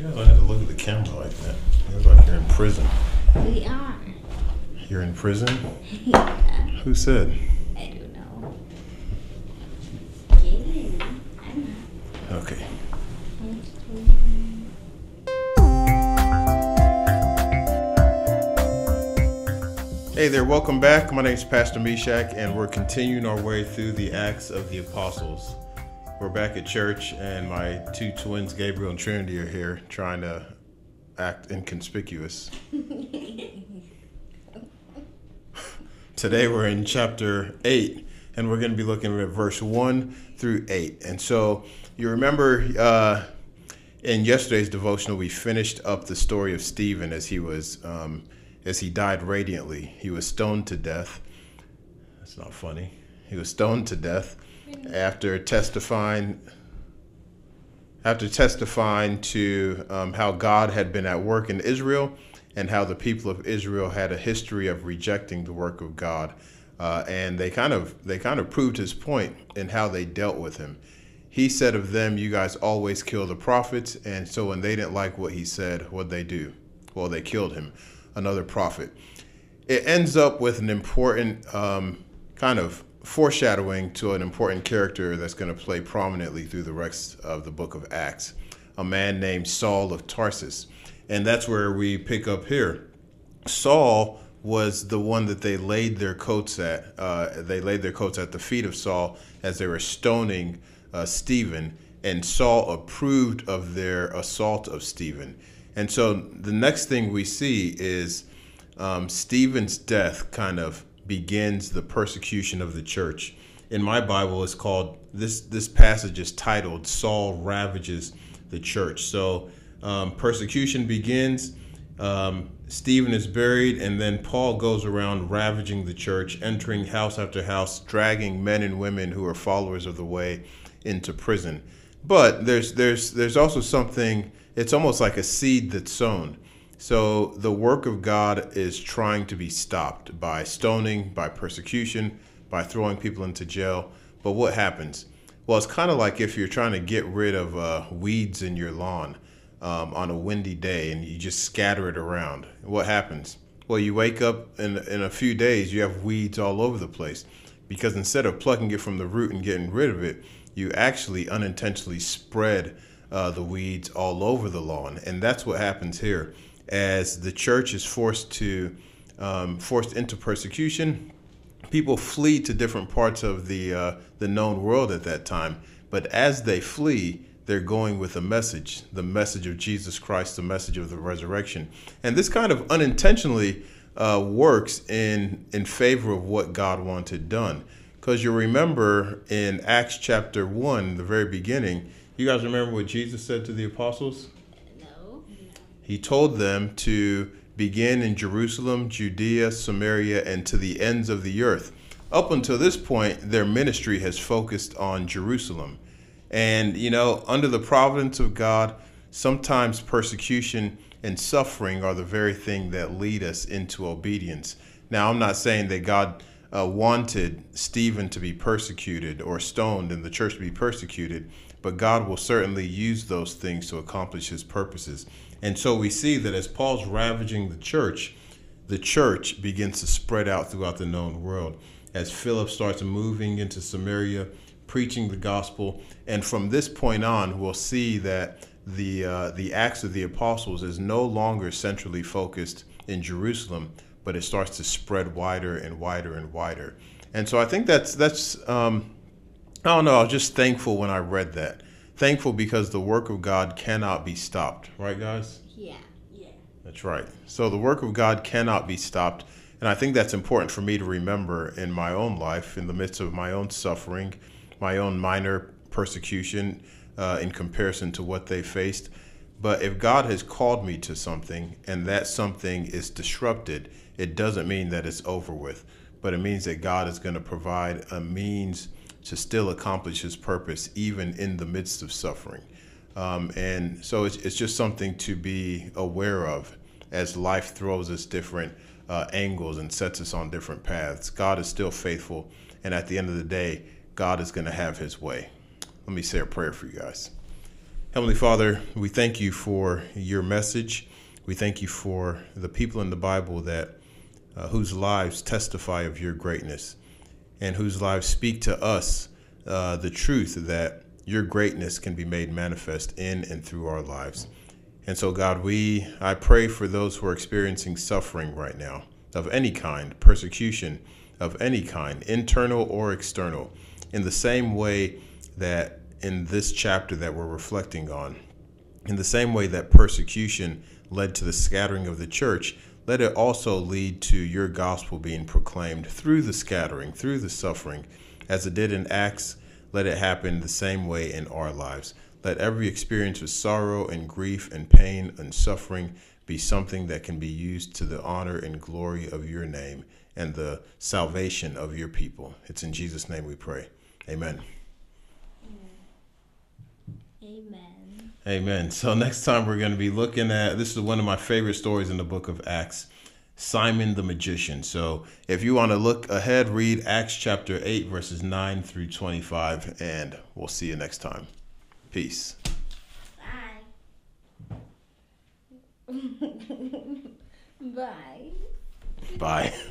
You don't have to look at the camera like that. It looks like you're in prison. We are. You're in prison? Yeah, Who said? I don't know. Jaden, I'm Okay. Hey there, welcome back. My name is Pastor Meshach, and we're continuing our way through the Acts of the Apostles. We're back at church, and my two twins, Gabriel and Trinity, are here trying to act inconspicuous. Today we're in chapter 8, and we're going to be looking at verse 1 through 8. And so you remember uh, in yesterday's devotional, we finished up the story of Stephen as he was. Um, as he died radiantly, he was stoned to death. That's not funny. He was stoned to death after testifying after testifying to um, how God had been at work in Israel and how the people of Israel had a history of rejecting the work of God. Uh, and they kind of they kind of proved his point in how they dealt with him. He said of them, "You guys always kill the prophets," and so when they didn't like what he said, what they do? Well, they killed him, another prophet. It ends up with an important um, kind of foreshadowing to an important character that's going to play prominently through the rest of the book of Acts, a man named Saul of Tarsus. And that's where we pick up here. Saul was the one that they laid their coats at. Uh, they laid their coats at the feet of Saul as they were stoning uh, Stephen, and Saul approved of their assault of Stephen. And so the next thing we see is um, Stephen's death kind of begins the persecution of the church. In my Bible, it's called this. This passage is titled "Saul ravages the church." So um, persecution begins. Um, Stephen is buried, and then Paul goes around ravaging the church, entering house after house, dragging men and women who are followers of the way into prison. But there's there's there's also something. It's almost like a seed that's sown. So the work of God is trying to be stopped by stoning, by persecution, by throwing people into jail. But what happens? Well, it's kind of like if you're trying to get rid of uh, weeds in your lawn um, on a windy day and you just scatter it around. What happens? Well, you wake up and in a few days, you have weeds all over the place because instead of plucking it from the root and getting rid of it, you actually unintentionally spread uh, the weeds all over the lawn. And that's what happens here. As the church is forced to um, forced into persecution, people flee to different parts of the uh, the known world at that time. But as they flee, they're going with a message, the message of Jesus Christ, the message of the resurrection. And this kind of unintentionally uh, works in in favor of what God wanted done. Because you remember in Acts chapter 1, the very beginning, you guys remember what Jesus said to the apostles? He told them to begin in Jerusalem, Judea, Samaria, and to the ends of the earth. Up until this point, their ministry has focused on Jerusalem. And, you know, under the providence of God, sometimes persecution and suffering are the very thing that lead us into obedience. Now, I'm not saying that God uh, wanted Stephen to be persecuted or stoned and the church to be persecuted, but God will certainly use those things to accomplish his purposes. And so we see that as Paul's ravaging the church, the church begins to spread out throughout the known world. As Philip starts moving into Samaria, preaching the gospel, and from this point on, we'll see that the uh, the Acts of the Apostles is no longer centrally focused in Jerusalem, but it starts to spread wider and wider and wider. And so I think that's that's um, I don't know. I was just thankful when I read that. Thankful because the work of God cannot be stopped, right, guys? Yeah. Yeah. That's right. So the work of God cannot be stopped. And I think that's important for me to remember in my own life, in the midst of my own suffering, my own minor persecution uh, in comparison to what they faced. But if God has called me to something and that something is disrupted, it doesn't mean that it's over with, but it means that God is going to provide a means to still accomplish his purpose, even in the midst of suffering. Um, and so it's, it's just something to be aware of as life throws us different uh, angles and sets us on different paths. God is still faithful. And at the end of the day, God is going to have his way. Let me say a prayer for you guys. Heavenly Father, we thank you for your message. We thank you for the people in the Bible that uh, whose lives testify of your greatness and whose lives speak to us uh, the truth that your greatness can be made manifest in and through our lives. And so, God, we I pray for those who are experiencing suffering right now of any kind, persecution of any kind, internal or external, in the same way that in this chapter that we're reflecting on, in the same way that persecution led to the scattering of the church, let it also lead to your gospel being proclaimed through the scattering, through the suffering, as it did in Acts. Let it happen the same way in our lives. Let every experience of sorrow and grief and pain and suffering be something that can be used to the honor and glory of your name and the salvation of your people. It's in Jesus' name we pray. Amen. Amen. Amen. So next time we're going to be looking at this is one of my favorite stories in the book of Acts. Simon the magician. So if you want to look ahead, read Acts chapter 8, verses 9 through 25, and we'll see you next time. Peace. Bye. Bye. Bye.